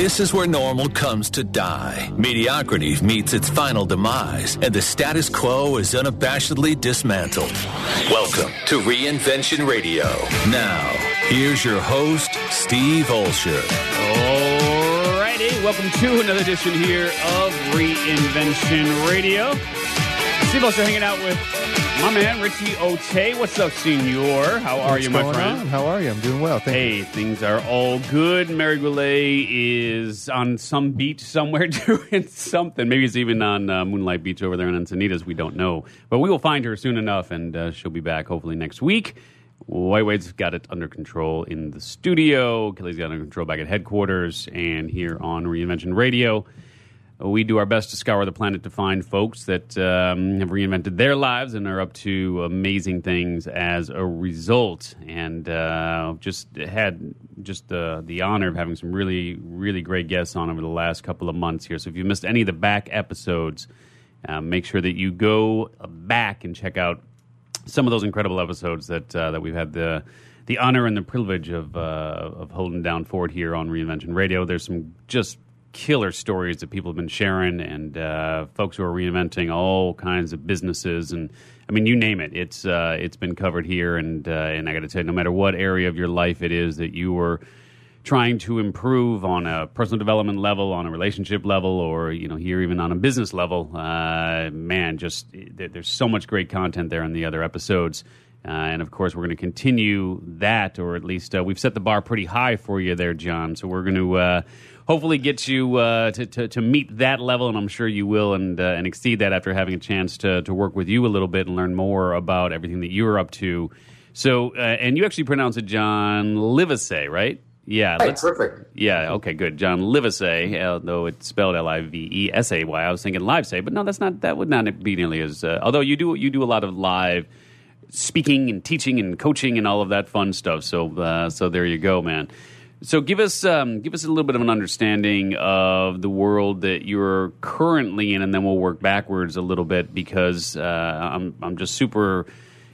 This is where normal comes to die. Mediocrity meets its final demise, and the status quo is unabashedly dismantled. Welcome to Reinvention Radio. Now, here's your host, Steve Olsher. Alrighty, welcome to another edition here of Reinvention Radio. Steve also hanging out with my man Richie Ote. What's up, Senor? How are What's you, my friend? on? How are you? I'm doing well. Thank Hey, you. things are all good. Mary Goulet is on some beach somewhere doing something. Maybe it's even on uh, Moonlight Beach over there in Encinitas. We don't know. But we will find her soon enough, and uh, she'll be back hopefully next week. White Wade's got it under control in the studio. Kelly's got it under control back at headquarters and here on Reinvention Radio. We do our best to scour the planet to find folks that um, have reinvented their lives and are up to amazing things as a result. And uh, just had just the the honor of having some really really great guests on over the last couple of months here. So if you missed any of the back episodes, uh, make sure that you go back and check out some of those incredible episodes that uh, that we've had the the honor and the privilege of uh, of holding down forward here on Reinvention Radio. There's some just killer stories that people have been sharing, and uh, folks who are reinventing all kinds of businesses, and I mean, you name it. It's uh, it's been covered here, and uh, and I got to tell you, no matter what area of your life it is that you are trying to improve on a personal development level, on a relationship level, or you know here even on a business level, uh, man, just there's so much great content there in the other episodes. Uh, and of course, we're going to continue that, or at least uh, we've set the bar pretty high for you there, John. So we're going to uh, hopefully get you uh, to, to to meet that level, and I'm sure you will, and uh, and exceed that after having a chance to to work with you a little bit and learn more about everything that you're up to. So, uh, and you actually pronounce it John Livesay, right? Yeah, let's- perfect. yeah, okay, good. John Livesay, although it's spelled L I V E S A Y. I was thinking Livesey, but no, that's not. That would not be nearly as. Uh, although you do you do a lot of live speaking and teaching and coaching and all of that fun stuff. So uh, so there you go, man. So give us um, give us a little bit of an understanding of the world that you're currently in, and then we'll work backwards a little bit because uh, I'm I'm just super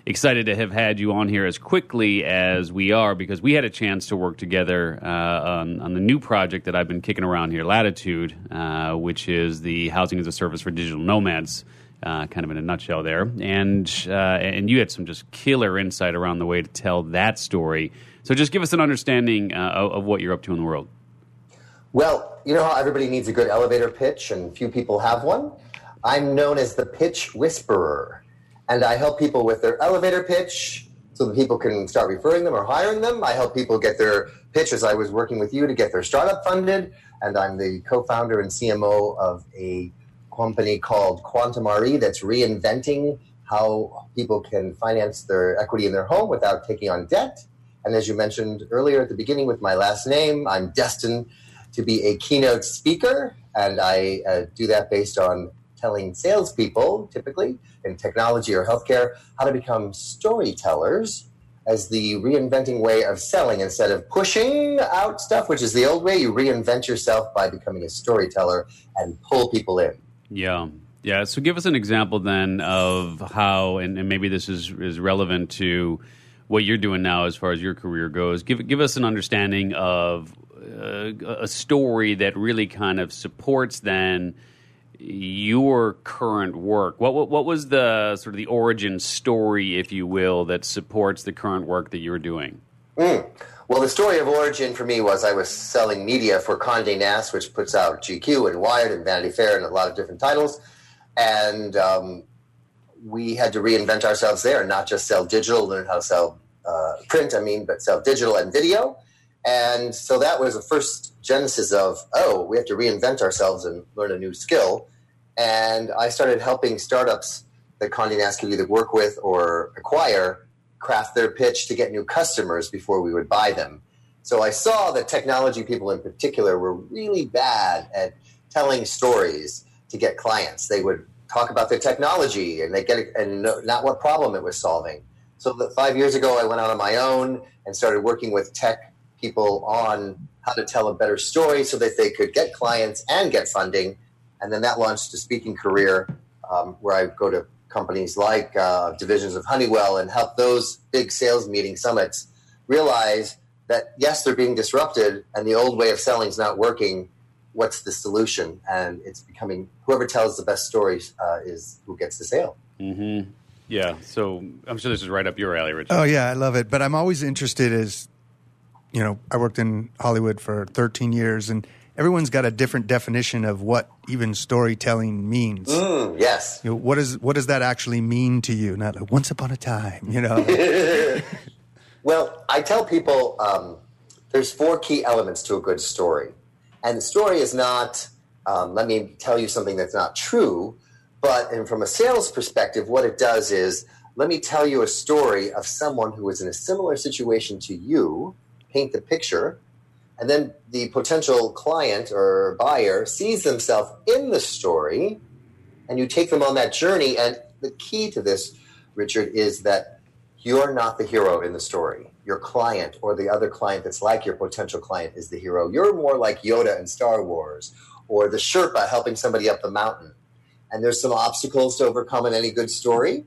excited to have had you on here as quickly as we are because we had a chance to work together uh, on, on the new project that I've been kicking around here, Latitude, uh, which is the housing as a service for digital nomads. Uh, kind of in a nutshell there, and uh, and you had some just killer insight around the way to tell that story. So just give us an understanding uh, of, what you're up to in the world. Well, you know how everybody needs a good elevator pitch and few people have one? I'm known as the pitch whisperer. And I help people with their elevator pitch so that people can start referring them or hiring them. I help people get their pitch as I was working with you to get their startup funded. And I'm the co founder and CMO of a company called Quantum RE that's reinventing how people can finance their equity in their home without taking on debt. And as you mentioned earlier at the beginning with my last name, I'm destined to be a keynote speaker. And I uh, do that based on telling salespeople, typically in technology or healthcare, how to become storytellers as the reinventing way of selling. Instead of pushing out stuff, which is the old way, you reinvent yourself by becoming a storyteller and pull people in. Yeah. Yeah. So give us an example then of how, and, and maybe this is, is relevant to what you're doing now as far as your career goes. Give, give us an understanding of uh, a story that really kind of supports then your current work. What, what, what was the sort of the origin story, if you will, that supports the current work that you're doing? Mm. Well, the story of origin for me was I was selling media for Condé Nast, which puts out GQ and Wired and Vanity Fair and a lot of different titles. And um, we had to reinvent ourselves there, and not just sell digital, learn how to sell uh, print, I mean, but sell digital and video. And so that was the first genesis of, oh, we have to reinvent ourselves and learn a new skill. And I started helping startups that Condé Nast could either work with or acquire craft their pitch to get new customers before we would buy them. So I saw that technology people in particular were really bad at telling stories to get clients. They would talk about their technology and they get it, and not what problem it was solving. So five years ago, I went out on my own and started working with tech people on how to tell a better story so that they could get clients and get funding. And then that launched a speaking career um, where I go to companies like uh, divisions of Honeywell and help those big sales meeting summits realize that yes, they're being disrupted and the old way of selling is not working. what's the solution, and it's becoming whoever tells the best stories uh, is who gets the sale. Mm-hmm. Yeah. So I'm sure this is right up your alley, Richard. Oh yeah, I love it. But I'm always interested as you know, I worked in Hollywood for 13 years, and everyone's got a different definition of what even storytelling means. Mm, yes. You know, what is what does that actually mean to you? Not like once upon a time, you know. well, I tell people um, there's four key elements to a good story, and the story is not. Um, let me tell you something that's not true, but and from a sales perspective, what it does is let me tell you a story of someone who is in a similar situation to you, paint the picture, and then the potential client or buyer sees themselves in the story, and you take them on that journey. And the key to this, Richard, is that you're not the hero in the story. Your client or the other client that's like your potential client is the hero. You're more like Yoda in Star Wars or the Sherpa helping somebody up the mountain. And there's some obstacles to overcome in any good story.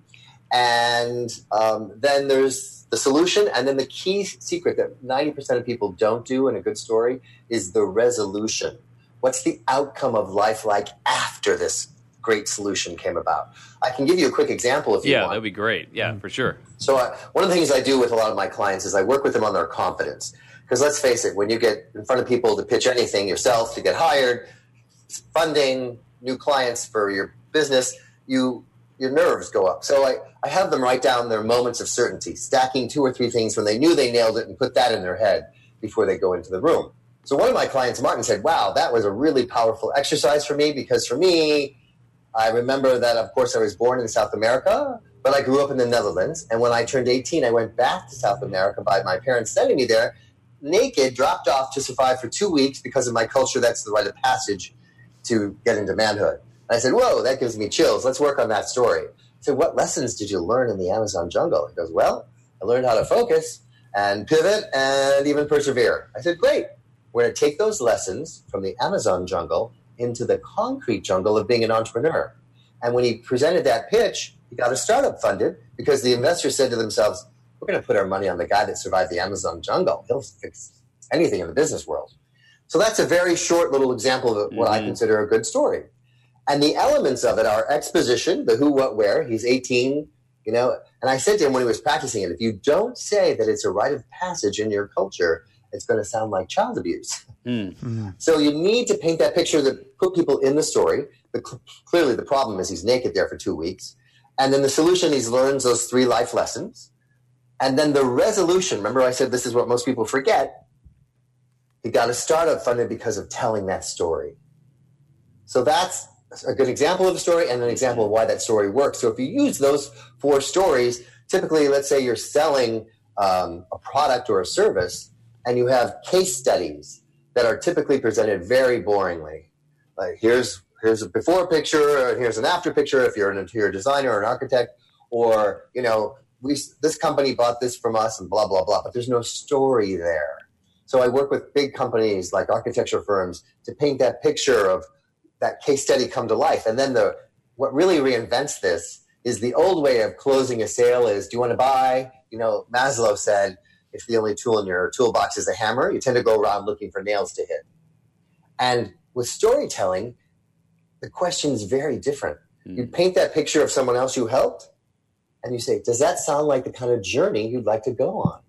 And um, then there's the solution. And then the key secret that 90% of people don't do in a good story is the resolution. What's the outcome of life like after this great solution came about? I can give you a quick example if you yeah, want. Yeah, that'd be great. Yeah, for sure. So, uh, one of the things I do with a lot of my clients is I work with them on their confidence. Because let's face it, when you get in front of people to pitch anything yourself, to get hired, funding, new clients for your business, you your nerves go up. So I, I have them write down their moments of certainty, stacking two or three things when they knew they nailed it and put that in their head before they go into the room. So one of my clients, Martin, said, Wow, that was a really powerful exercise for me because for me, I remember that, of course, I was born in South America, but I grew up in the Netherlands. And when I turned 18, I went back to South America by my parents sending me there, naked, dropped off to survive for two weeks because of my culture. That's the rite of passage to get into manhood. And I said, Whoa, that gives me chills. Let's work on that story. I said, What lessons did you learn in the Amazon jungle? He goes, Well, I learned how to focus and pivot and even persevere. I said, Great. We're going to take those lessons from the Amazon jungle into the concrete jungle of being an entrepreneur. And when he presented that pitch, he got a startup funded because the investors said to themselves, We're going to put our money on the guy that survived the Amazon jungle. He'll fix anything in the business world. So that's a very short little example of what I Mhm. consider a good story. And the elements of it are exposition, the who, what, where. He's 18, you know. And I said to him when he was practicing it, if you don't say that it's a rite of passage in your culture, it's going to sound like child abuse. Mm. So you need to paint that picture that put people in the story. The, clearly, the problem is he's naked there for two weeks. And then the solution, he learns those three life lessons. And then the resolution, remember I said this is what most people forget. He got a startup funded because of telling that story. So that's a good example of a story and an example of why that story works. So if you use those four stories, typically, let's say you're selling um, a product or a service, and you have case studies that are typically presented very boringly. Like here's here's a before picture, and here's an after picture. If you're an interior designer or an architect, or you know, we this company bought this from us, and blah blah blah. But there's no story there. So I work with big companies like architecture firms to paint that picture of that case study come to life. And then the what really reinvents this is the old way of closing a sale is do you want to buy? You know, Maslow said if the only tool in your toolbox is a hammer, you tend to go around looking for nails to hit. And with storytelling, the question is very different. Hmm. You paint that picture of someone else you helped, and you say, Does that sound like the kind of journey you'd like to go on?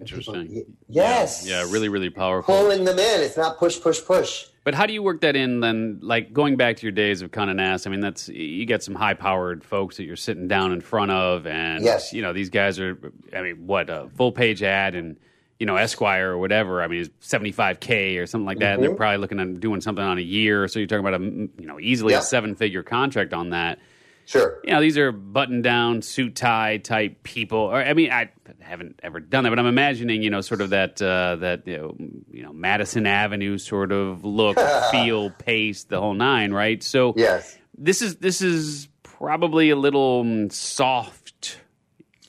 Interesting. Yes. Yeah, really, really powerful. Pulling them in. It's not push, push, push. But how do you work that in then? Like going back to your days of Condé Nast, I mean, that's you get some high-powered folks that you're sitting down in front of, and Yes. you know these guys are. I mean, what a full-page ad and you know Esquire or whatever. I mean, it's 75k or something like that. And they're mm-hmm. probably looking at doing something on a year, so you're talking about a you know easily Yeah. a seven-figure contract on that. Sure. you know, these are button down, suit tie type people. Or I mean, I haven't ever done that, but I'm imagining, you know, sort of that uh, that you know, you know, Madison Avenue sort of look, feel, pace, the whole nine, right? So Yes. this is this is probably a little mm, soft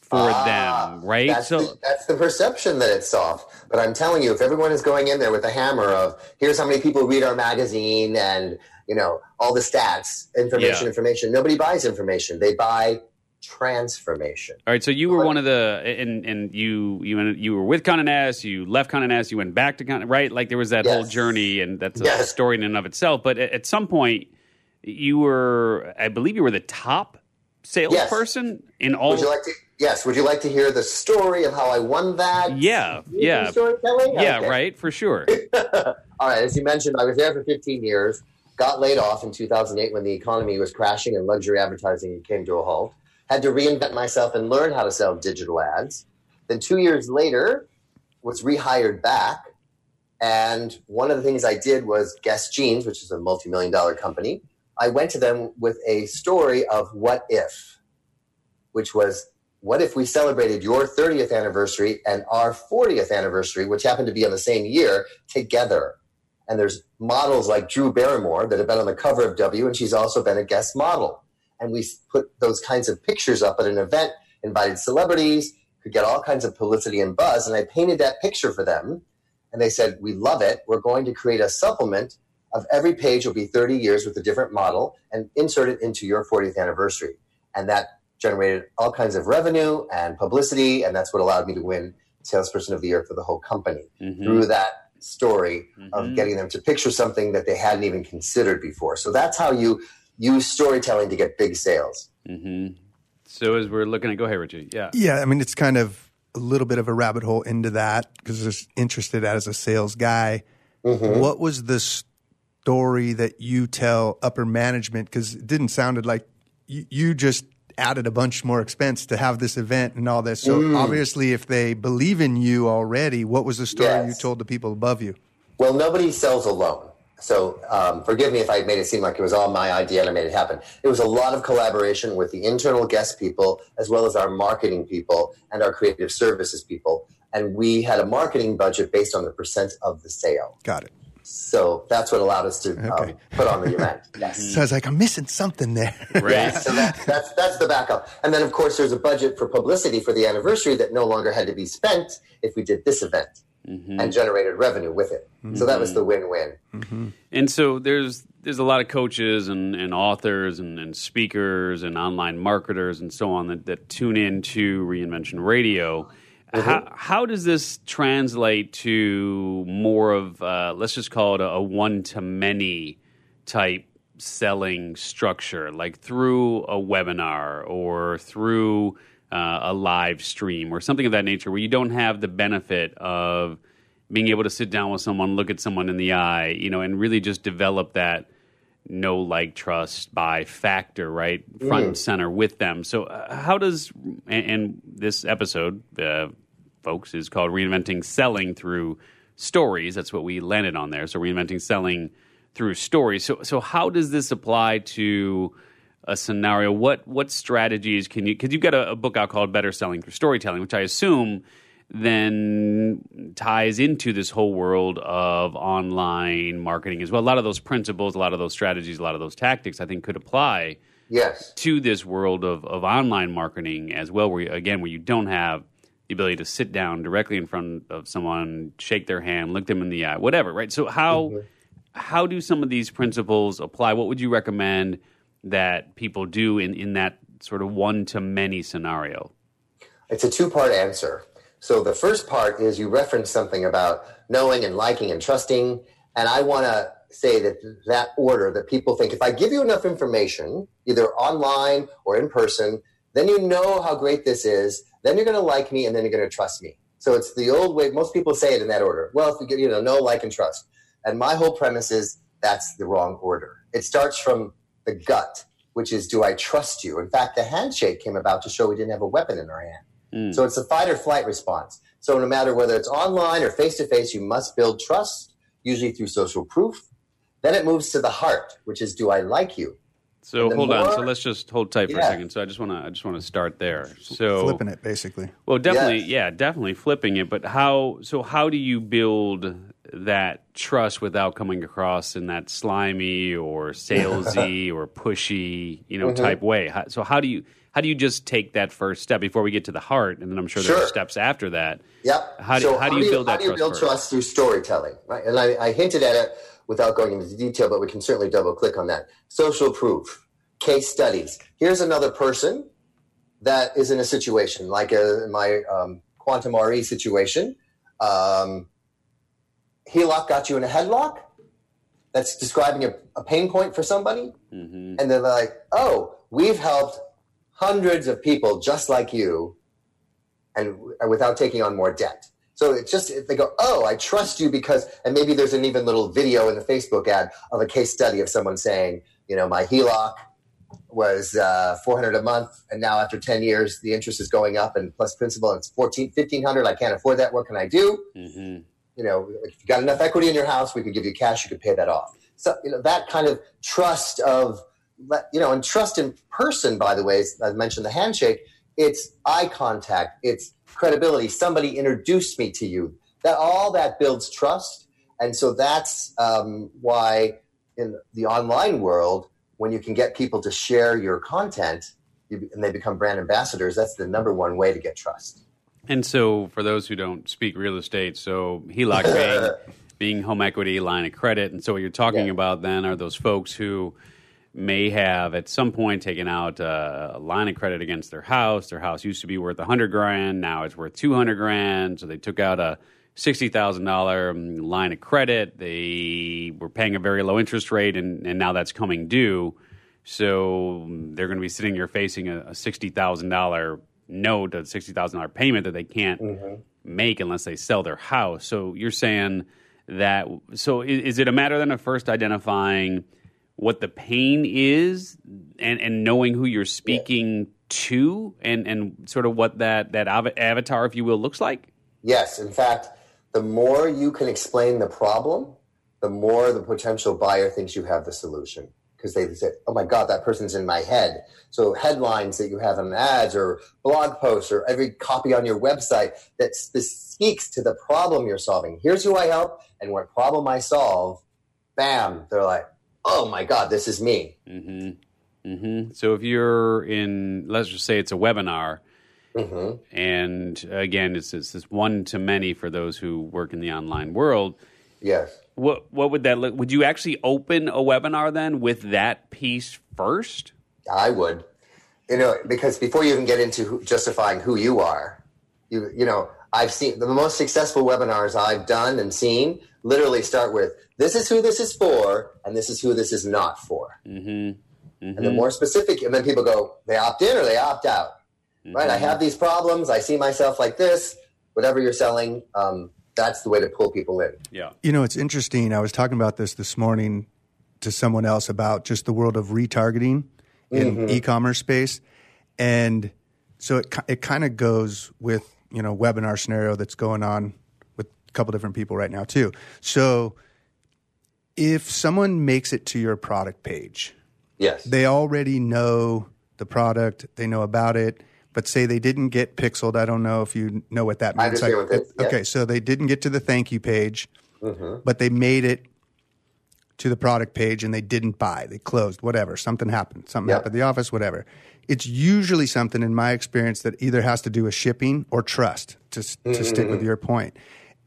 for them, right? Ah, That's, so the, that's the perception that it's soft. But I'm telling you, if everyone is going in there with a hammer of here's how many people read our magazine and you know all the stats, information, Yeah. information, nobody buys information. They buy transformation. All right, so you were one of the, and and you you you were with Condé Nast, you left Condé Nast, you went back to Condé, right? Like there was that Yes. whole journey, and that's a Yes. story in and of itself. But at, some point, you were, I believe, you were the top salesperson in all. Would you like to? Yes. Would you like to hear the story of how I won that? yeah, yeah, Storytelling. yeah, Okay. right, for sure. All right. As you mentioned, I was there for 15 years. Got laid off in 2008 when the economy was crashing and luxury advertising came to a halt. Had to reinvent myself and learn how to sell digital ads. Then two years later, was rehired back. And one of the things I did was Guess Jeans, which is a multi-million dollar company. I went to them with a story of what if, which was what if we celebrated your 30th anniversary and our 40th anniversary, which happened to be on the same year, together? And there's models like Drew Barrymore that have been on the cover of W, and she's also been a guest model. And we put those kinds of pictures up at an event, invited celebrities, could get all kinds of publicity and buzz. And I painted that picture for them. And they said, We love it. We're going to create a supplement of every page will be 30 years with a different model and insert it into your 40th anniversary. And that generated all kinds of revenue and publicity. And that's what allowed me to win Salesperson of the Year for the whole company Mhm. through that story Mhm. of getting them to picture something that they hadn't even considered before. So that's how you use storytelling to get big sales. hmm So as we're looking at, go ahead, Richie. Yeah. Yeah, I mean, it's kind of a little bit of a rabbit hole into that because I was interested as a sales guy. Mm-hmm. What was the story that you tell upper management? Because it didn't sounded like you, you just added a bunch more expense to have this event and all this. So Mm. obviously, if they believe in you already, what was the story you told the people above you? Well, nobody sells alone. So um, forgive me if I made it seem like it was all my idea and I made it happen. It was a lot of collaboration with the internal Guess people, as well as our marketing people and our creative services people. And we had a marketing budget based on the percent of the sale. Got it. So that's what allowed us to Okay. um, put on the event. Yes. So I was like, I'm missing something there. Right. Yeah, so that, that's that's the backup. And then of course there's a budget for publicity for the anniversary that no longer had to be spent if we did this event Mhm. and generated revenue with it. So that was the win-win. And so there's there's a lot of coaches and, and authors and, and speakers and online marketers and so on that, that tune in to Reinvention Radio. How, how does this translate to more of, uh, let's just call it a, a one to many type selling structure, like through a webinar or through uh, a live stream or something of that nature, where you don't have the benefit of being able to sit down with someone, look at someone in the eye, you know, and really just develop that know, like, trust by factor, right, front and center with them. So, uh, how does and, and this episode, uh, folks, is called reinventing selling through stories. That's what we landed on there. So, reinventing selling through stories. So, so how does this apply to a scenario? What what strategies can you? Because you've got a, a book out called Better Selling Through Storytelling, which I assume then ties into this whole world of online marketing as well. A lot of those principles, a lot of those strategies, a lot of those tactics, I think, could apply Yes. to this world of, of online marketing as well. Where you, again, where you don't have the ability to sit down directly in front of someone, shake their hand, look them in the eye, whatever. Right. So how mm-hmm. how do some of these principles apply? What would you recommend that people do in in that sort of one to many scenario? It's a two part answer. So the first part is you reference something about knowing and liking and trusting. And I want to say that that order that people think if I give you enough information, either online or in person, then you know how great this is. Then you're going to like me and then you're going to trust me. So it's the old way. Most people say it in that order. Well, if you get, you know, know, like, and trust. And my whole premise is that's the wrong order. It starts from the gut, which is, do I trust you? In fact, the handshake came about to show we didn't have a weapon in our hand. Mm. So it's a fight or flight response. So no matter whether it's online or face to face, you must build trust, usually through social proof. Then it moves to the heart, which is do I like you? So And the hold on. So let's just hold tight for a second. So I just want to I just want to start there. So Flipping it, basically. Well, definitely, Yes. yeah, definitely flipping it. But how? So how do you build that trust without coming across in that slimy or salesy or pushy, you know, Mm-hmm. type way? So how do you how do you just take that first step before we get to the heart, and then I'm sure there are steps after that. Yep. How do- how do you build how do you trust build first? trust through storytelling? Right. And I, I hinted at it without going into detail, but we can certainly double click on that. Social proof, case studies. Here's another person that is in a situation like a, my um, quantum RE situation. Um, HELOC got you in a headlock. That's describing a, a pain point for somebody, Mm-hmm. and they're like, "Oh, we've helped hundreds of people just like you, and, and without taking on more debt." So it's just they go, "Oh, I trust you because," and maybe there's an even little video in the Facebook ad of a case study of someone saying, "You know, my HELOC was uh, 400 a month and now after 10 years the interest is going up and plus principal it's 14 1500 i can't afford that what can i do Mm-hmm. You know if you got enough equity in your house we could give you cash you could pay that off. So you know that kind of trust of you know and trust in person by the way i mentioned the handshake it's eye contact it's credibility somebody introduced me to you. That all that builds trust. And so that's um, why in the online world when you can get people to share your content you, and they become brand ambassadors that's the number one way to get trust And so, for those who don't speak real estate, so HELOC being, being home equity line of credit, and so what you're talking Yeah. about then are those folks who may have at some point taken out uh, a line of credit against their house. Their house used to be worth 100 grand, now it's worth 200 grand. So they took out a $60,000 line of credit. They were paying a very low interest rate, and, and now that's coming due. So they're going to be sitting here facing a, a $60,000 note, a $60,000 payment that they can't mm-hmm. make unless they sell their house. So you're saying that, so is, is it a matter then of first identifying what the pain is and, and knowing who you're speaking to and, and sort of what that, that av- avatar, if you will, looks like? Yes, in fact, the more you can explain the problem, the more the potential buyer thinks you have the solution. Because they say, oh my God, that person's in my head. So, headlines that you have in ads or blog posts or every copy on your website that spe- speaks to the problem you're solving. Here's who I help and what problem I solve. Bam, they're like, oh my God, this is me. Mm-hmm. Mm-hmm. So if you're in, let's just say it's a webinar, hmm and again, it's, it's this one to many for those who work in the online world. Yes. What what would that look? Would you actually open a webinar then with that piece first? I would, you know, because before you even get into who, justifying who you are, you you know, I've seen the most successful webinars I've done and seen literally start with this is who this is for, and this is who this is not for, Mm-hmm. and the more specific, and then people go, they opt in or they opt out, right? I have these problems, I see myself like this. Whatever you're selling, um, that's the way to pull people in. Yeah. You know, it's interesting. I was talking about this this morning to someone else about just the world of retargeting in mm-hmm. e-commerce space, and so it it kind of goes with you know webinar scenario that's going on with a couple different people right now too. So if someone makes it to your product page, Yes. they already know the product, they know about it, but say they didn't get pixeled. I don't know if you know what that means. I understand what that- yeah. Okay, so they didn't get to the thank you page, Mm-hmm. but they made it to the product page and they didn't buy. They closed, whatever. Something happened. Something happened at the office, whatever. It's usually something in my experience that either has to do with shipping or trust, to, s- to stick Mm-hmm. with your point.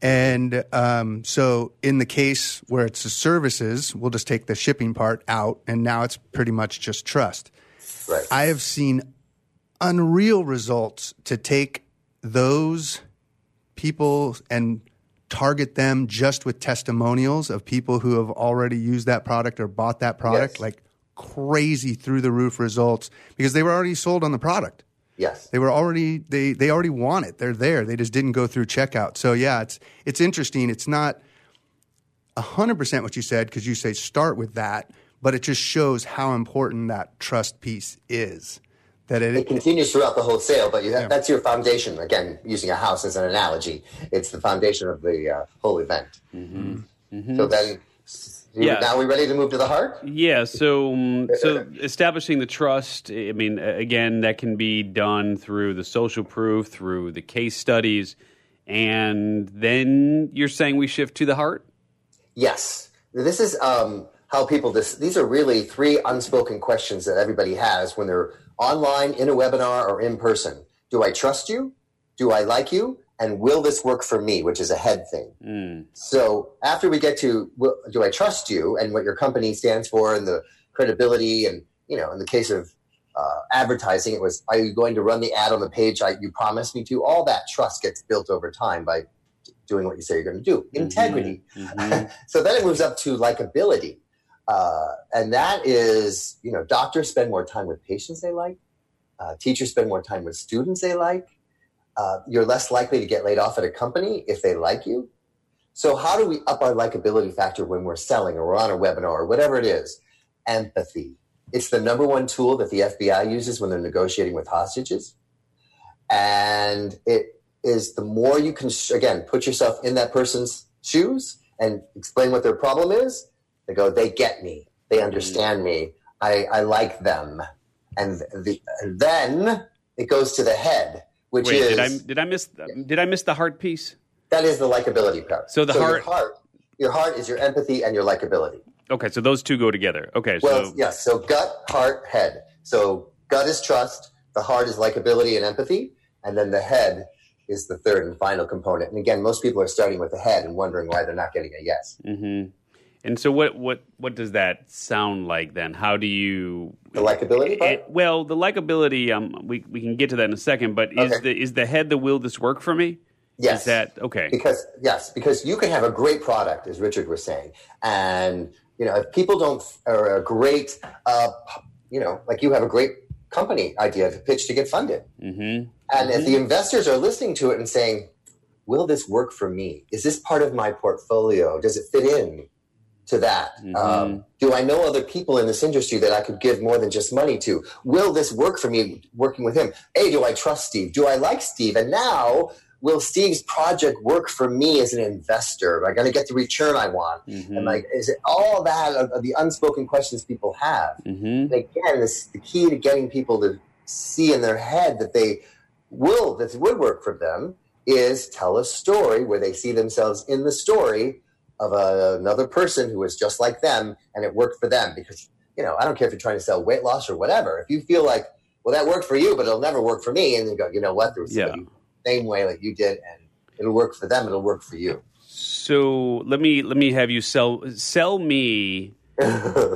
And um, so, in the case where it's the services, we'll just take the shipping part out, and now it's pretty much just trust. right. I have seen unreal results to take those people and target them just with testimonials of people who have already used that product or bought that product, Yes. like crazy through the roof results because they were already sold on the product. yes. They were already they they already want it. They're there. They just didn't go through checkout. So yeah, it's it's interesting. It's not hundred percent what you said because you say start with that, but it just shows how important that trust piece is. That it it, continues throughout the whole sale, but you have, that's your foundation. Again, using a house as an analogy, it's the foundation of the uh, whole event. So then, Yeah. now we're ready to move to the heart? Yeah, so um, so establishing the trust. I mean, again, that can be done through the social proof, through the case studies, and then you're saying we shift to the heart. Yes. This is um, how people. This, these are really three unspoken questions that everybody has when they're online, in a webinar, or in person. Do I trust you? Do I like you? And will this work for me? Which is a head thing. Mm. So after we get to will- do I trust you and what your company stands for and the credibility and you know in the case of uh, advertising. It was, are you going to run the ad on the page I, you promised me to? All that trust gets built over time by doing what you say you're going to do. Integrity. Mhm. so then it moves up to likability. Uh, and that is, you know, doctors spend more time with patients they like. Uh, teachers spend more time with students they like. Uh, you're less likely to get laid off at a company if they like you. So how do we up our likability factor when we're selling or we're on a webinar or whatever it is? Empathy. It's the number one tool that the FBI uses when they're negotiating with hostages. And it is the more you can, again, put yourself in that person's shoes and explain what their problem is, they go, they get me. They understand me. I, I like them. And, the, and then it goes to the head, which Wait, is did I did I miss did I miss the heart piece? that is the likability part. So the your heart- heart, your heart is your empathy and your likability. Okay, so those two go together. Okay, Well, so yes. So gut, heart, head. So gut is trust. The heart is likability and empathy, and then the head is the third and final component. And again, most people are starting with the head and wondering why they're not getting a yes. hmm And so what what what does that sound like then? How do you The likability part. it, well, the likability um we we can get to that in a second, but is the is the head the will this work for me? yes. Is that okay? because yes, because you can have a great product, as Richard was saying, and you know if people don't or a great, uh, you know, like you have a great company idea to pitch to get funded, Mhm. and if the investors are listening to it and saying, "Will this work for me? Is this part of my portfolio? Does it fit in to that? Um, do I know other people in this industry that I could give more than just money to? Will this work for me working with him? A, do I trust Steve? Do I like Steve? And now, will Steve's project work for me as an investor? Am I going to get the return I want? Mhm. And like, is it all that of, of the unspoken questions people have? Mhm. And again, this the key to getting people to see in their head that they will that would work for them is tell a story where they see themselves in the story of a, another person who is just like them and it worked for them because you know i don't care if you're trying to sell weight loss or whatever if you feel like well that worked for you but it'll never work for me and you go you know what there's Yeah. the same way like you did and it'll work for them it'll work for you So let me let me have you sell sell me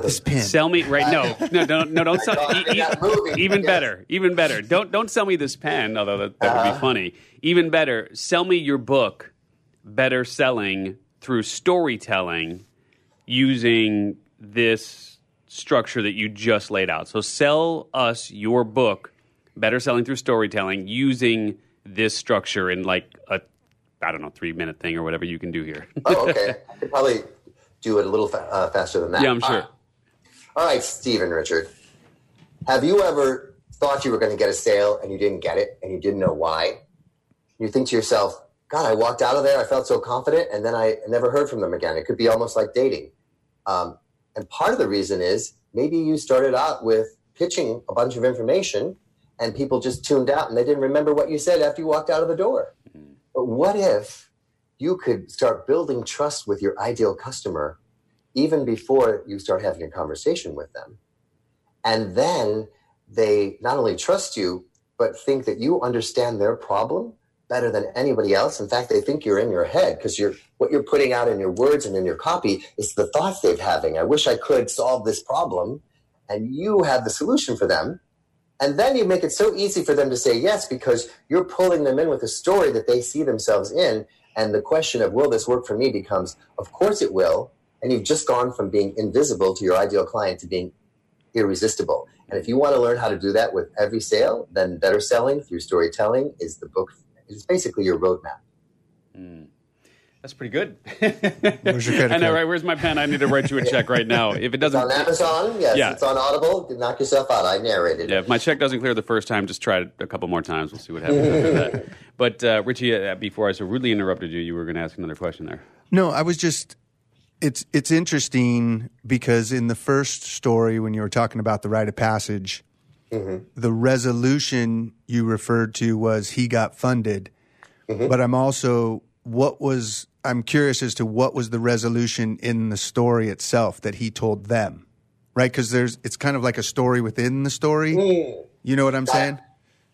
This pen. sell me right no no don't no don't sell e- e- movie. even better even better don't don't sell me this pen although that, that would Uh-huh. be funny even better sell me your book better selling through storytelling using this structure that you just laid out so sell us your book better selling through storytelling using this structure in like a I don't know three minute thing or whatever you can do here. oh okay i could probably do it a little fa- uh, faster than that yeah, I'm sure. All right, Steve and Richard. Have you ever thought you were going to get a sale and you didn't get it and you didn't know why? You think to yourself, God, I walked out of there, I felt so confident, and then I never heard from them again. It could be almost like dating. Um, and part of the reason is maybe you started out with pitching a bunch of information and people just tuned out and they didn't remember what you said after you walked out of the door. But what if you could start building trust with your ideal customer even before you start having a conversation with them. And then they not only trust you, but think that you understand their problem better than anybody else. In fact, they think you're in your head because you're what you're putting out in your words and in your copy is the thoughts they're having. I wish I could solve this problem. And you have the solution for them. And then you make it so easy for them to say yes because you're pulling them in with a story that they see themselves in. And the question of will this work for me becomes, of course it will. And you've just gone from being invisible to your ideal client to being irresistible. And if you want to learn how to do that with every sale, then better selling through storytelling is the book. It's basically your roadmap. That's pretty good. Where's your credit I know, right? Where's my pen? I need to write you a check right now. If it It's on doesn't, Amazon. Yes, Yeah. it's on Audible. Knock yourself out. I narrated yeah, it. if my check doesn't clear the first time, just try it a couple more times. We'll see what happens after that. But uh, Richie, uh, before I so rudely interrupted you, you were going to ask another question there. No, I was just it's it's interesting because in the first story when you were talking about the rite of passage, Mm-hmm. the resolution you referred to was he got funded. Mm-hmm. But I'm also what was I'm curious as to what was the resolution in the story itself that he told them. Right? Cuz there's it's kind of like a story within the story. Mm. You know what I'm saying?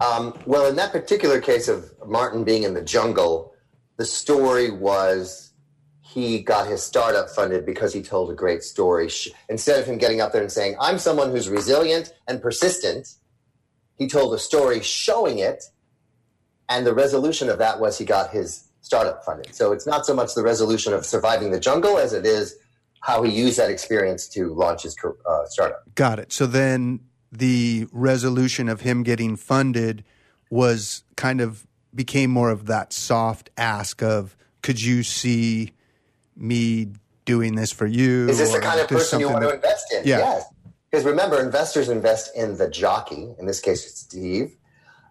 Uh, um, well, in that particular case of Martin being in the jungle, the story was he got his startup funded because he told a great story. Instead of him getting up there and saying, I'm someone who's resilient and persistent, He told a story showing it, and the resolution of that was he got his startup funded. So it's not so much the resolution of surviving the jungle as it is how he used that experience to launch his uh, startup. Got it. So then the resolution of him getting funded was kind of became more of that soft ask of could you see me doing this for you? Is this the kind of person you want to invest in? Yeah. Yes. Because remember, investors invest in the jockey, in this case, it's Steve,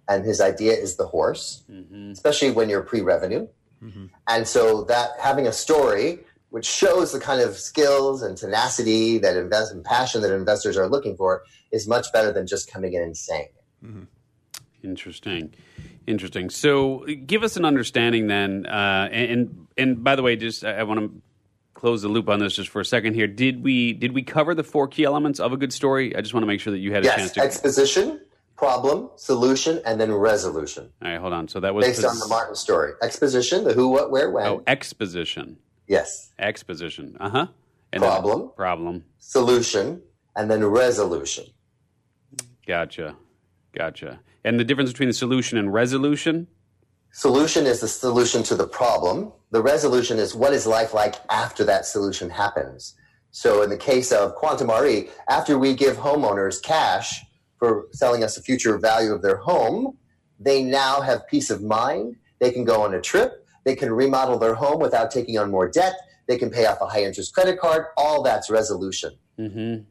and his idea is the horse, mm-hmm. especially when you're pre revenue. Mm-hmm. And so that having a story which shows the kind of skills and tenacity that invest and passion that investors are looking for is much better than just coming in and saying it. Mm-hmm. Interesting, interesting. So, give us an understanding then, uh, and, and, and by the way, just I, I want to close the loop on this just for a second here. Did we did we cover the four key elements of a good story? I just want to make sure that you had a yes, chance to exposition, problem, solution, and then resolution. All right, hold on. So that was based pos- on the Martin story. Exposition, the who, what, where, when. Oh, exposition. Yes. Exposition. Uh huh. Problem. Problem. Solution, and then resolution. Gotcha. Gotcha. And the difference between the solution and resolution? Solution is the solution to the problem. The resolution is what is life like after that solution happens. So in the case of Quantum RE, after we give homeowners cash for selling us a future value of their home, they now have peace of mind. They can go on a trip. They can remodel their home without taking on more debt. They can pay off a high interest credit card. All that's resolution. Mm-hmm.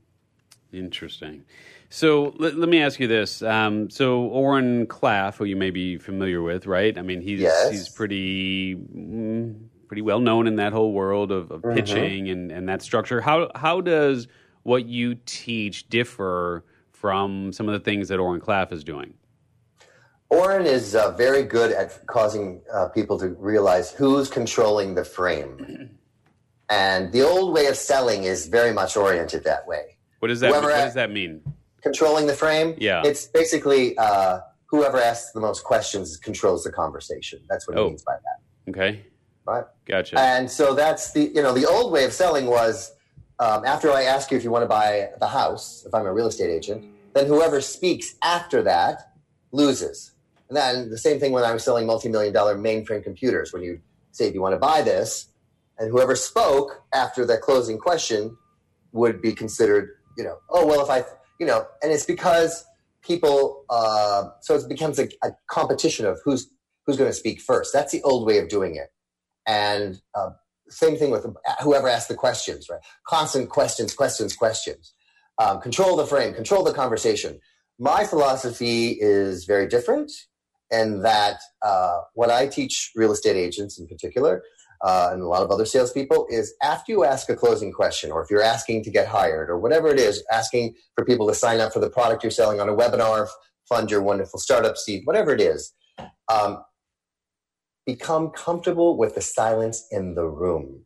Interesting. So let, let, me ask you this. Um, so Oren Klaff, who you may be familiar with, right? I mean, he's yes. he's pretty mm, pretty well known in that whole world of, of mm-hmm. pitching and, and that structure. How how does what you teach differ from some of the things that Oren Klaff is doing? Oren is uh, very good at causing uh, people to realize who's controlling the frame. And the old way of selling is very much oriented that way. What does that, mean? What does that mean? Controlling the frame? Yeah. It's basically uh, whoever asks the most questions controls the conversation. That's what oh. it means by that. Okay. Right? Gotcha. And so that's the, you know, the old way of selling was um, after I ask you if you want to buy the house, if I'm a real estate agent, then whoever speaks after that loses and then the same thing when I was selling multi-million dollar mainframe computers. When you say, "Do you want to buy this?" and whoever spoke after that closing question would be considered, you know, oh well, if I, you know, and it's because people, uh, so it becomes a, a, competition of who's who's going to speak first. That's the old way of doing it, and uh, same thing with whoever asked the questions, right? Constant questions, questions, questions. Um, control the frame, control the conversation. My philosophy is very different and that uh, what I teach real estate agents in particular, uh, and a lot of other salespeople, is after you ask a closing question, or if you're asking to get hired, or whatever it is, asking for people to sign up for the product you're selling on a webinar, fund your wonderful startup seed, whatever it is, um, become comfortable with the silence in the room.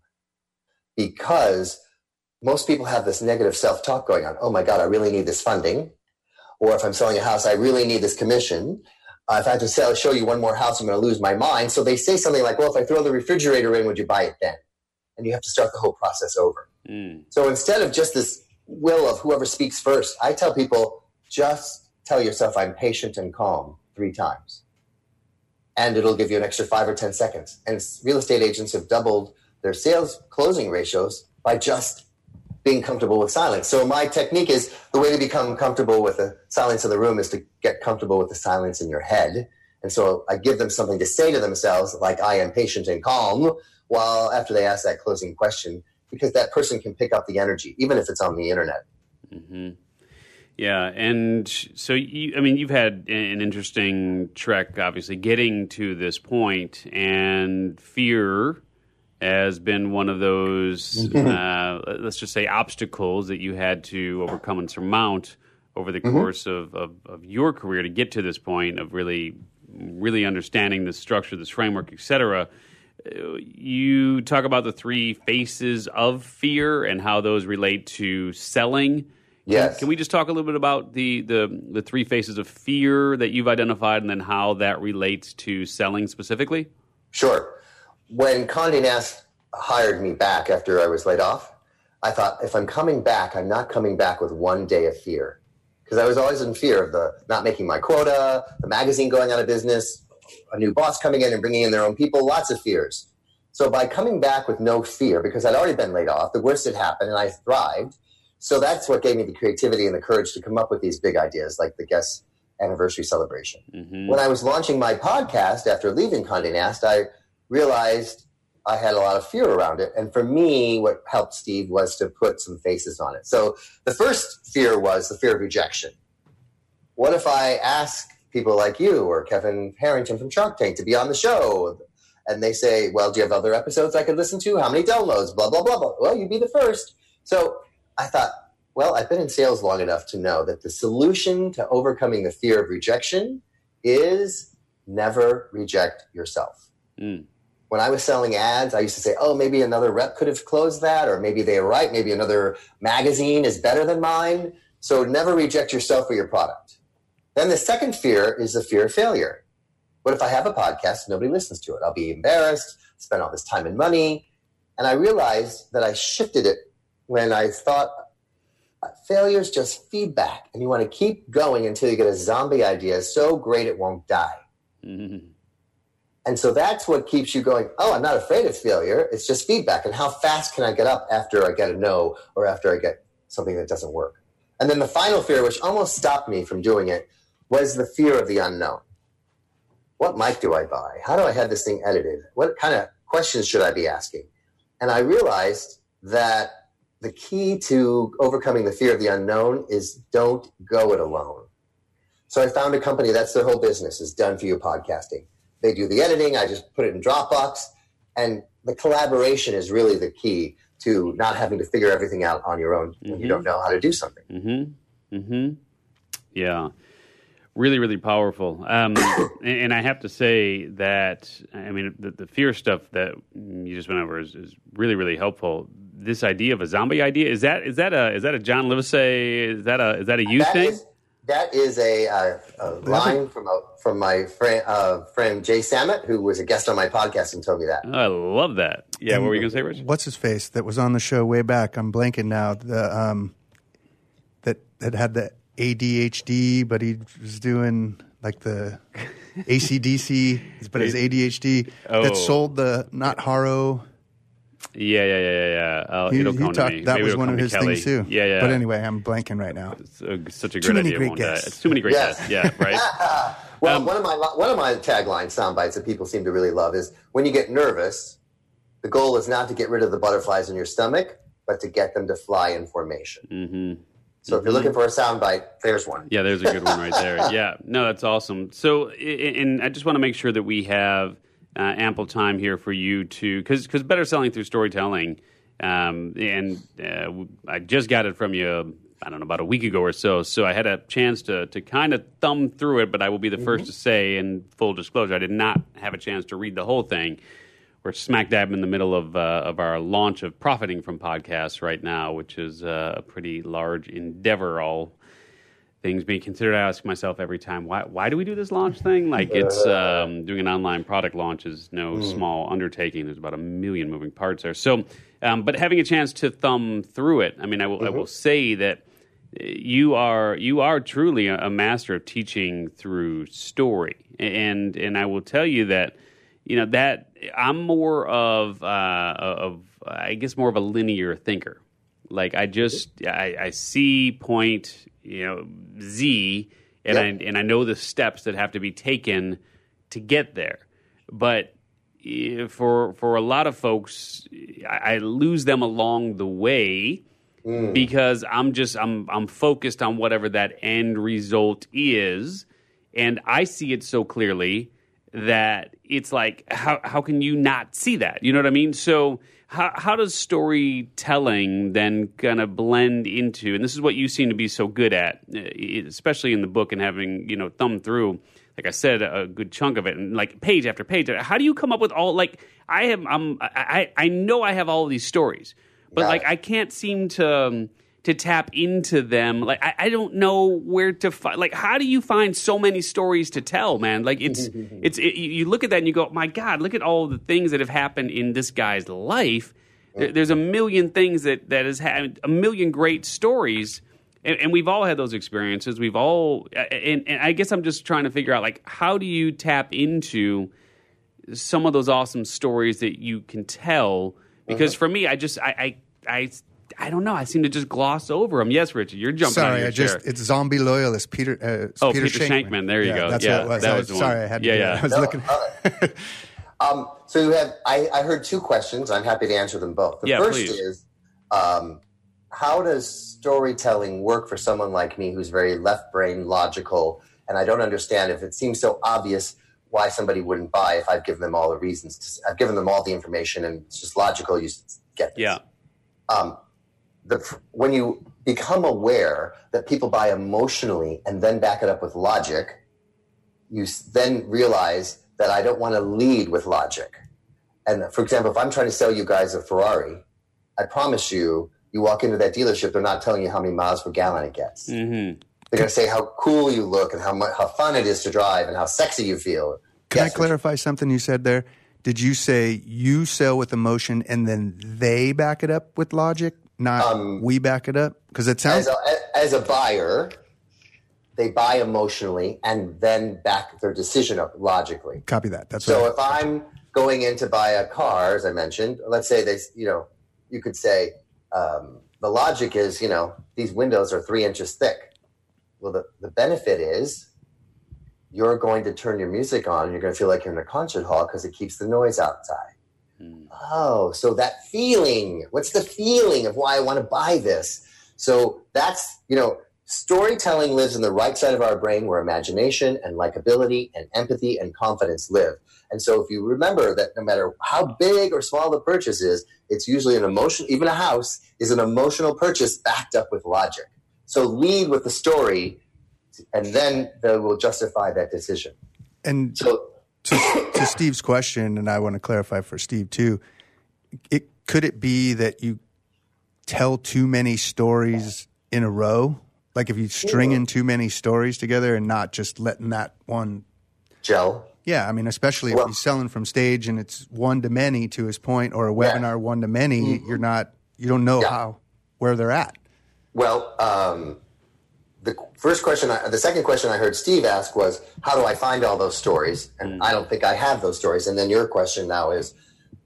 Because most people have this negative self talk going on. Oh my God, I really need this funding. Or if I'm selling a house, I really need this commission uh, if I have to sell, show you one more house, I'm going to lose my mind. So they say something like, well, if I throw the refrigerator in, would you buy it then? And you have to start the whole process over. Mm. So instead of just this will of whoever speaks first, I tell people just tell yourself, I'm patient and calm three times. And it'll give you an extra five or 10 seconds. And real estate agents have doubled their sales closing ratios by just being comfortable with silence. So my technique is the way to become comfortable with the silence in the room is to get comfortable with the silence in your head. And so I give them something to say to themselves, like I am patient and calm, while after they ask that closing question, because that person can pick up the energy, even if it's on the internet. Mm-hmm. Yeah, and so you, I mean, you've had an interesting trek, obviously, getting to this point, and fear has been one of those, mm-hmm. uh, let's just say, obstacles that you had to overcome and surmount over the mm-hmm. course of, of, of, your career to get to this point of really, really understanding the structure, this framework, etc. Uh, you talk about the three faces of fear and how those relate to selling. Yes. Can, can we just talk a little bit about the, the, the three faces of fear that you've identified and then how that relates to selling specifically? Sure when Condé Nast hired me back after I was laid off, I thought if I'm coming back, I'm not coming back with one day of fear. because I was always in fear of the not making my quota, the magazine going out of business, a new boss coming in and bringing in their own people, lots of fears. So by coming back with no fear, because I'd already been laid off, the worst had happened and I thrived. So that's what gave me the creativity and the courage to come up with these big ideas like the Guess anniversary celebration. Mm-hmm. When I was launching my podcast after leaving Condé Nast, I realized I had a lot of fear around it. And for me, what helped Steve was to put some faces on it. So the first fear was the fear of rejection. What if I ask people like you or Kevin Harrington from Shark Tank to be on the show? And they say, well, do you have other episodes I could listen to? How many downloads? Blah, blah, blah, blah. Well, you'd be the first. So I thought, well, I've been in sales long enough to know that the solution to overcoming the fear of rejection is never reject yourself. Mm. When I was selling ads, I used to say, oh, maybe another rep could have closed that, or maybe they were right. Maybe another magazine is better than mine. So never reject yourself or your product. Then the second fear is the fear of failure. What if I have a podcast nobody listens to it? I'll be embarrassed, spend all this time and money. And I realized that I shifted it when I thought failure is just feedback, and you want to keep going until you get a zombie idea so great it won't die. Mm-hmm. And so that's what keeps you going. Oh, I'm not afraid of failure. It's just feedback. And how fast can I get up after I get a no or after I get something that doesn't work? And then the final fear, which almost stopped me from doing it, was the fear of the unknown. What mic do I buy? How do I have this thing edited? What kind of questions should I be asking? And I realized that the key to overcoming the fear of the unknown is don't go it alone. So I found a company that's their whole business is done for you podcasting. They do the editing. I just put it in Dropbox, and the collaboration is really the key to not having to figure everything out on your own mm-hmm. when you don't know how to do something. Mm-hmm. Mm-hmm. Yeah really really powerful um, and, i have to say that i mean the, the fear stuff that you just went over is, is, really really helpful this idea of a zombie idea is that is that a is that a john livesay is that a is that a you that thing is, that is a, uh, a line from a, from my friend uh, friend Jay Samit, who was a guest on my podcast and told me that. I love that. Yeah, and what were you going to say, Rich? What's his face that was on the show way back? I'm blanking now. The um, that that had the ADHD, but he was doing like the ACDC, but his ADHD oh. that sold the not Haro. Yeah, yeah, yeah, yeah. yeah. Uh, he, he talked, that Maybe was one of his Kelly. things too. Yeah, yeah. But anyway, I'm blanking right now. It's a, such a great idea. Great guests. It's too many great yes. guests. Yeah, right. well, um, one of my one of my tagline sound bites that people seem to really love is when you get nervous, the goal is not to get rid of the butterflies in your stomach, but to get them to fly in formation. Mm-hmm. So if you're looking for a soundbite, there's one. Yeah, there's a good one right there. Yeah, no, that's awesome. So, and I just want to make sure that we have uh, ample time here for you to, because because better selling through storytelling, um, and uh, I just got it from you. I don't know about a week ago or so. So I had a chance to to kind of thumb through it, but I will be the mm-hmm. first to say, in full disclosure, I did not have a chance to read the whole thing we're smack dab in the middle of uh, of our launch of profiting from podcasts right now, which is uh, a pretty large endeavor. All things being considered, I ask myself every time, why why do we do this launch thing? Like it's um, doing an online product launch is no mm. small undertaking. There's about a million moving parts there. So, um, but having a chance to thumb through it, I mean, I will mm-hmm. I will say that you are you are truly a, a master of teaching through story, and and I will tell you that you know that I'm more of uh, of I guess more of a linear thinker. Like I just I, I see point you know Z and yep. I and I know the steps that have to be taken to get there. But eh, for for a lot of folks, I, I lose them along the way mm. because I'm just I'm I'm focused on whatever that end result is, and I see it so clearly that it's like how how can you not see that? You know what I mean? So how how does storytelling then kind of blend into? And this is what you seem to be so good at, eh, especially in the book and having you know thumb through. Like I said, a good chunk of it, and like page after page. How do you come up with all? Like I have, I'm, I I know I have all these stories, but like I can't seem to. Um, to tap into them. Like I, I don't know where to find. Like how do you find so many stories to tell, man? Like it's it's it, you look at that and you go, my God, look at all the things that have happened in this guy's life. There, there's a million things that that has had a million great stories. and, and we've all had those experiences. We've all, and, and I guess I'm just trying to figure out like how do you tap into some of those awesome stories that you can tell? Because Uh-huh. for me, I just I I. I I don't know. I seem to just gloss over them. Yes, Richard, you're jumping. out of Sorry, your I just chair. it's zombie loyalist Peter. Uh, it's Oh, Peter, Peter Shankman. There you Yeah, go. That's Yeah, what it was. that I- was the sorry, I had to. Yeah, yeah. I was No, looking. uh, um, so you have I, I heard two questions. I'm happy to answer them both. The Yeah, first please. is um, how does storytelling work for someone like me who's very left brain logical and I don't understand if it seems so obvious why somebody wouldn't buy if I've given them all the reasons. To, I've given them all the information and it's just logical. You s- get this. yeah. um, the when you become aware that people buy emotionally and then back it up with logic, you then realize that I don't want to lead with logic. And for example, if I'm trying to sell you guys a Ferrari, I promise you, you walk into that dealership, they're not telling you how many miles per gallon it gets. Mm-hmm. They're going to say how cool you look and how much, how fun it is to drive and how sexy you feel. Can Yes, I clarify something you said there? Did you say you sell with emotion and then they back it up with logic, not Um, we back it up? Because it sounds as a, as a buyer, they buy emotionally and then back their decision up logically. copy that. That's So if I'm going in to buy a car, as I mentioned, let's say they, you know, you could say um, the logic is, you know, these windows are three inches thick. Well, the, the benefit is you're going to turn your music on and you're going to feel like you're in a concert hall because it keeps the noise outside. Oh, so that feeling, what's the feeling of why I want to buy this? So that's, you know, storytelling lives in the right side of our brain where imagination and likability and empathy and confidence live. And so if you remember that no matter how big or small the purchase is, it's usually an emotion, even a house is an emotional purchase backed up with logic. So lead with the story and then they will justify that decision. and So to, to Steve's question, and I want to clarify for Steve too. It could it be that you tell too many stories in a row? Like if you string in too many stories together and not just letting that one. gel. Yeah, I mean, especially if Well- he's selling from stage and it's one to many to his point, or a Yeah. Mm-hmm. webinar one to many. You're not. You don't know Yeah. how where they're at. Well, um, the first question, I, the second question I heard Steve ask was, "How do I find all those stories?" And I don't think I have those stories. And then your question now is,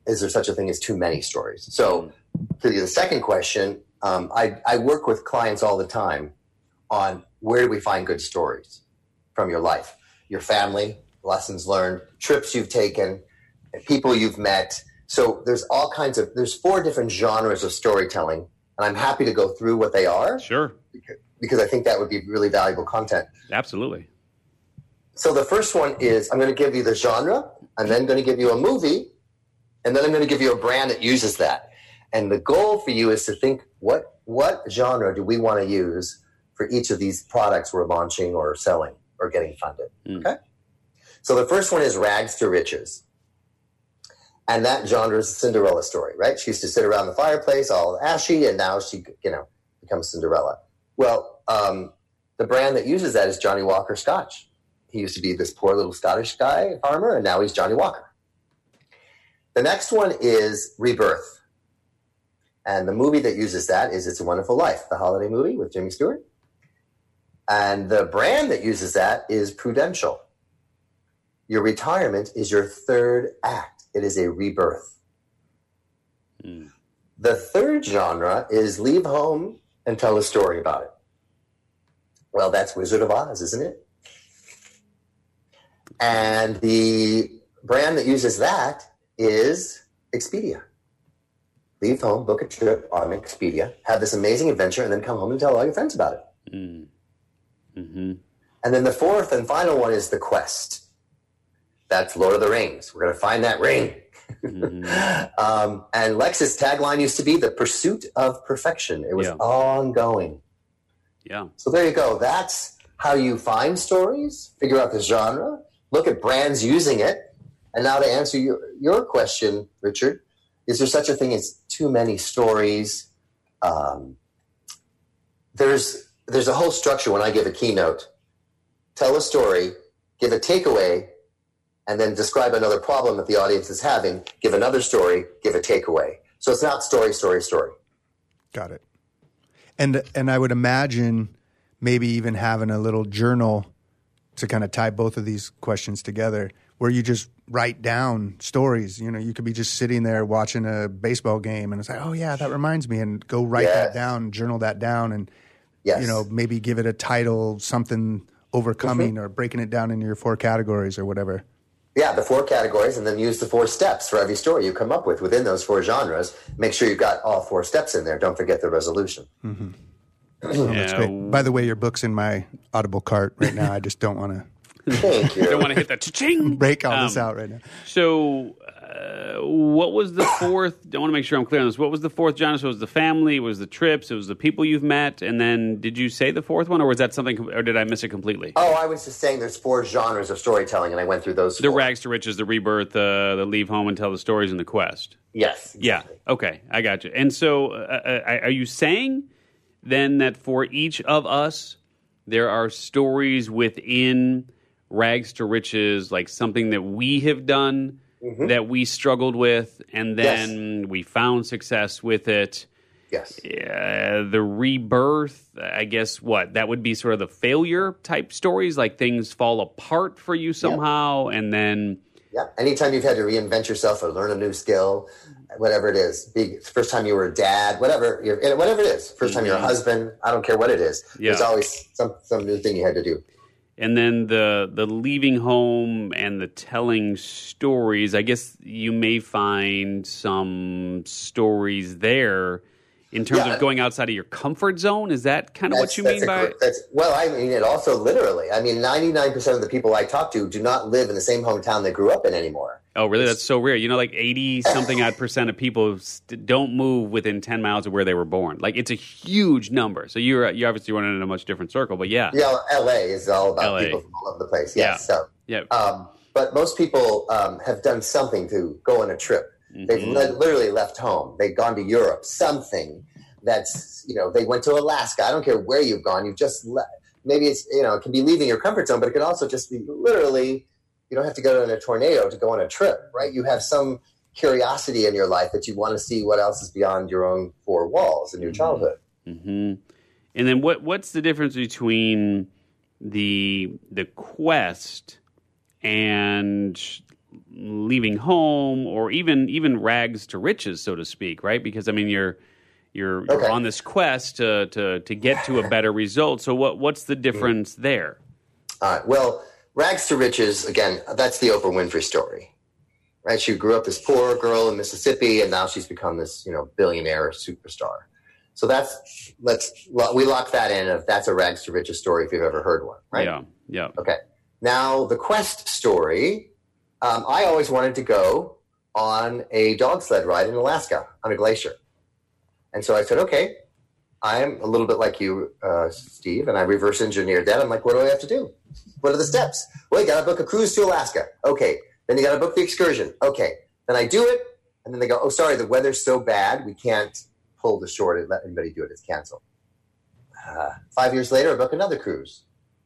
"Is there such a thing as too many stories?" So, to the second question, um, I, I work with clients all the time on where do we find good stories from your life, your family, lessons learned, trips you've taken, people you've met. So there's all kinds of there's four different genres of storytelling, and I'm happy to go through what they are Sure. Because I think that would be really valuable content. Absolutely. So the first one is I'm going to give you the genre, I'm then going to give you a movie, and then I'm going to give you a brand that uses that. And the goal for you is to think what what genre do we want to use for each of these products we're launching or selling or getting funded. Mm. Okay. So the first one is rags to riches. And that genre is a Cinderella story, right? She used to sit around the fireplace all ashy, and now she, you know, becomes Cinderella. Well, um, the brand that uses that is Johnnie Walker Scotch. He used to be this poor little Scottish guy, farmer, and now he's Johnnie Walker. The next one is Rebirth. And the movie that uses that is It's a Wonderful Life, the holiday movie with Jimmy Stewart. And the brand that uses that is Prudential. Your retirement is your third act, it is a rebirth. Mm. The third genre is leave home and tell a story about it. Well, that's Wizard of Oz, isn't it? And the brand that uses that is Expedia. Leave home, book a trip on Expedia, have this amazing adventure, and then come home and tell all your friends about it. Mm. hmm And then the fourth and final one is The Quest. That's Lord of the Rings. We're going to find that ring. um, and Lexus tagline used to be the pursuit of perfection. It was Yeah. ongoing. Yeah. So there you go. That's how you find stories, figure out the genre, look at brands using it. And now to answer your, your question, Richard, is there such a thing as too many stories? Um, there's there's a whole structure when I give a keynote. Tell a story, give a takeaway, and then describe another problem that the audience is having. Give another story, give a takeaway. So it's not story, story, story. Got it. And and I would imagine maybe even having a little journal to kind of tie both of these questions together, where you just write down stories. You know, you could be just sitting there watching a baseball game, and it's like, oh yeah, that reminds me, and go write Yes. that down, journal that down, and Yes. you know maybe give it a title, something overcoming, Mm-hmm. or breaking it down into your four categories or whatever. Yeah, the four categories, and then use the four steps for every story you come up with within those four genres. Make sure you've got all four steps in there. Don't forget the resolution. Mm-hmm. That's Yeah, great. By the way, your book's in my Audible cart right now. I just don't want to Thank you. don't want to hit the cha-ching. break all this Um, out right now. So, uh, what was the fourth? I want to make sure I'm clear on this. What was the fourth genre? So, it was the family, it was the trips, it was the people you've met, and then did you say the fourth one, or was that something, or did I miss it completely? oh, I was just saying there's four genres of storytelling, and I went through those. the four. rags to riches, the rebirth, uh, the leave home and tell the stories, and the quest. Yes. Yeah. Okay, I got you. And so, uh, uh, are you saying then that for each of us, there are stories within rags to riches, like something that we have done that we struggled with, and then we found success with it. Yes. Uh, the rebirth, I guess, what that would be sort of the failure type stories, like things fall apart for you somehow, and then Yeah. Anytime you've had to reinvent yourself or learn a new skill, whatever it is, be first time you were a dad, whatever, you're, whatever it is, 1st time you're a husband, I don't care what it is. There's always some some new thing you had to do. And then the the leaving home and the telling stories i guess you may find some stories there in terms Yeah. of going outside of your comfort zone is that kind of what you mean a by that's well, I mean it also literally. I mean, ninety nine percent of the people I talk to do not live in the same hometown they grew up in anymore. oh really that's so rare you know like 80 something odd percent of people don't move within 10 miles of where they were born like it's a huge number so you're you obviously running in a much different circle but yeah Yeah, L.A. is all about LA. people from all over the place. Yeah. Yes, so. yeah Um, but most people um, have done something to go on a trip. They've Mhm. li- literally left home. They've gone to Europe. Something that's you know they went to Alaska. I don't care where you've gone. You've just le- maybe it's you know it can be leaving your comfort zone, but it could also just be literally. You don't have to go in a tornado to go on a trip, right? You have some curiosity in your life that you want to see what else is beyond your own four walls in your childhood. hmm And then what what's the difference between the the quest and leaving home or even even rags to riches so to speak right because i mean you're you're, you're Okay. on this quest to, to to get to a better result so what what's the mm-hmm. difference there All right. Well, rags to riches again. That's the Oprah Winfrey story, right? She grew up this poor girl in Mississippi, and now she's become this, you know, billionaire superstar. So that's let's we lock that in. If that's a rags to riches story, if you've ever heard one, right? yeah yeah Okay. Now the quest story. Um, I always wanted to go on a dog sled ride in Alaska on a glacier, and so I said, okay. I'm a little bit like you, uh, Steve, and I reverse engineered that. I'm like, what do I have to do? What are the steps? Well, you got to book a cruise to Alaska. Okay. Then you got to book the excursion. Okay. Then I do it, and then they go, oh, sorry, the weather's so bad, we can't pull the shore and let anybody do it. It's canceled. Uh, five years later, I book another cruise.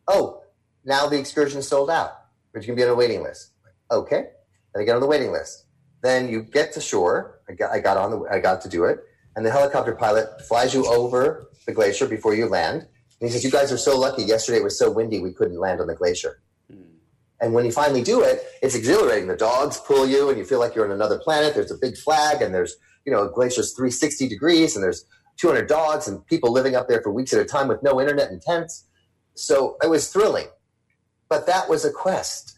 Oh, now the excursion is sold out. But you can be on a waiting list. Okay. Then I get on the waiting list. Then you get to shore. I got, I got on the, I got to do it. And the helicopter pilot flies you over the glacier before you land. And he says, You guys are so lucky. Yesterday it was so windy we couldn't land on the glacier. Hmm. And when you finally do it, it's exhilarating. The dogs pull you and you feel like you're on another planet. There's a big flag and there's, you know, glacier's 360 degrees and there's 200 dogs and people living up there for weeks at a time with no internet and tents. So it was thrilling. But that was a quest.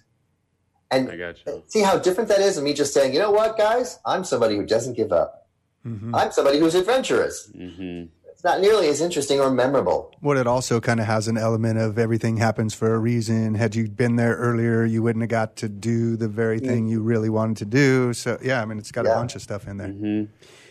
And i got you see how different that is than me just saying, you know what, guys? I'm somebody who doesn't give up. Mhm. I'm somebody who's adventurous. hmm It's not nearly as interesting or memorable. What it also kind of has an element of everything happens for a reason. Had you been there earlier, you wouldn't have got to do the very thing you really wanted to do. So yeah, I mean, it's got a bunch of stuff in there.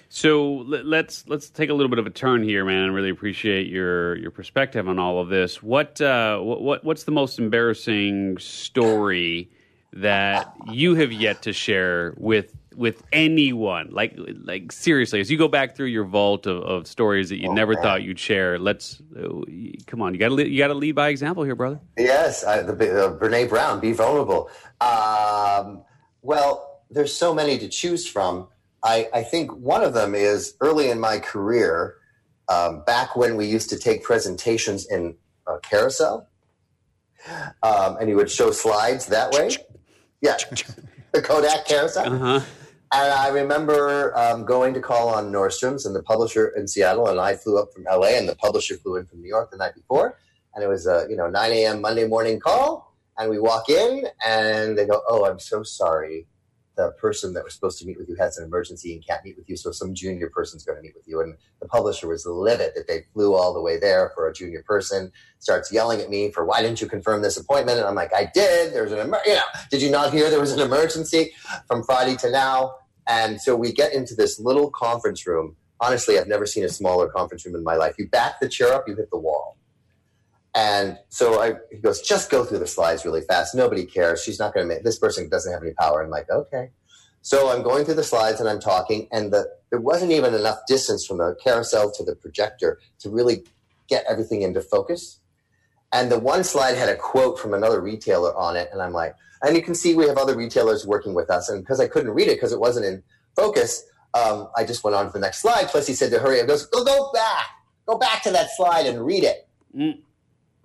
So let, let's let's take a little bit of a turn here, man. I really appreciate your your perspective on all of this. What uh, what, what what's the most embarrassing story that you have yet to share with with anyone? Like like seriously, as you go back through your vault of, of stories that you never man. thought you'd share, let's uh, come on. You got to you got to lead by example here, brother. Yes, I, the uh, Brene Brown, be vulnerable. Um, well, there's so many to choose from. I, I think one of them is early in my career. um, back when we used to take presentations in a carousel, um, and you would show slides that way. Yeah, the Kodak carousel. Uh-huh. And I remember um, going to call on Nordstrom's and the publisher in Seattle, and I flew up from LA, and the publisher flew in from New York the night before, and it was a you know 9 a.m. Monday morning call, and we walk in, and they go, "Oh, I'm so sorry, the person that was supposed to meet with you has an emergency and can't meet with you, so some junior person's going to meet with you." And the publisher was livid that they flew all the way there for a junior person. Starts yelling at me for why didn't you confirm this appointment? And I'm like, I did. There's an emer- you know, did you not hear there was an emergency from Friday to now? And so we get into this little conference room. Honestly, I've never seen a smaller conference room in my life. You back the chair up, you hit the wall. And so I, he goes, just go through the slides really fast. Nobody cares. She's not going to make this person doesn't have any power. I'm like, okay. So I'm going through the slides and I'm talking, and the, there wasn't even enough distance from the carousel to the projector to really get everything into focus. And the one slide had a quote from another retailer on it, and I'm like, and you can see we have other retailers working with us. And because I couldn't read it because it wasn't in focus, um, I just went on to the next slide. Plus, he said to hurry. I goes, go, go back, go back to that slide and read it. Mm.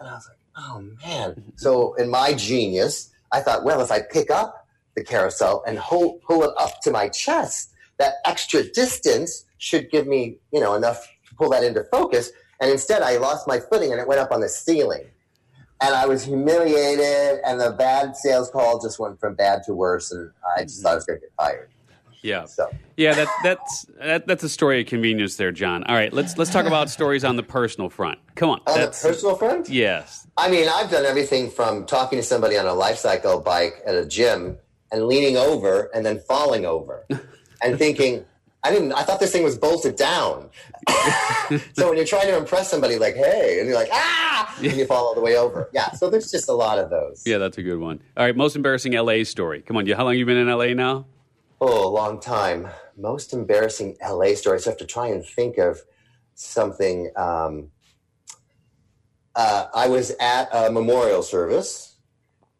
And I was like, oh man. So in my genius, I thought, well, if I pick up the carousel and hold, pull it up to my chest, that extra distance should give me, you know, enough to pull that into focus. And instead, I lost my footing and it went up on the ceiling. And I was humiliated, and the bad sales call just went from bad to worse, and I just mm-hmm. thought I was going to get fired. Yeah. So Yeah, that, that's that, that's a story of convenience there, John. All right, let's let's talk about stories on the personal front. Come on. on the That's personal front, yes. I mean, I've done everything from talking to somebody on a life cycle bike at a gym and leaning over and then falling over and thinking, I didn't, I thought this thing was bolted down. so when you're trying to impress somebody, like, hey, and you're like, ah, and you fall all the way over. Yeah. So there's just a lot of those. Yeah, that's a good one. All right, most embarrassing LA story. Come on, you how long you been in LA now? Oh, a long time. Most embarrassing LA stories. I have to try and think of something. Um, uh, I was at a memorial service,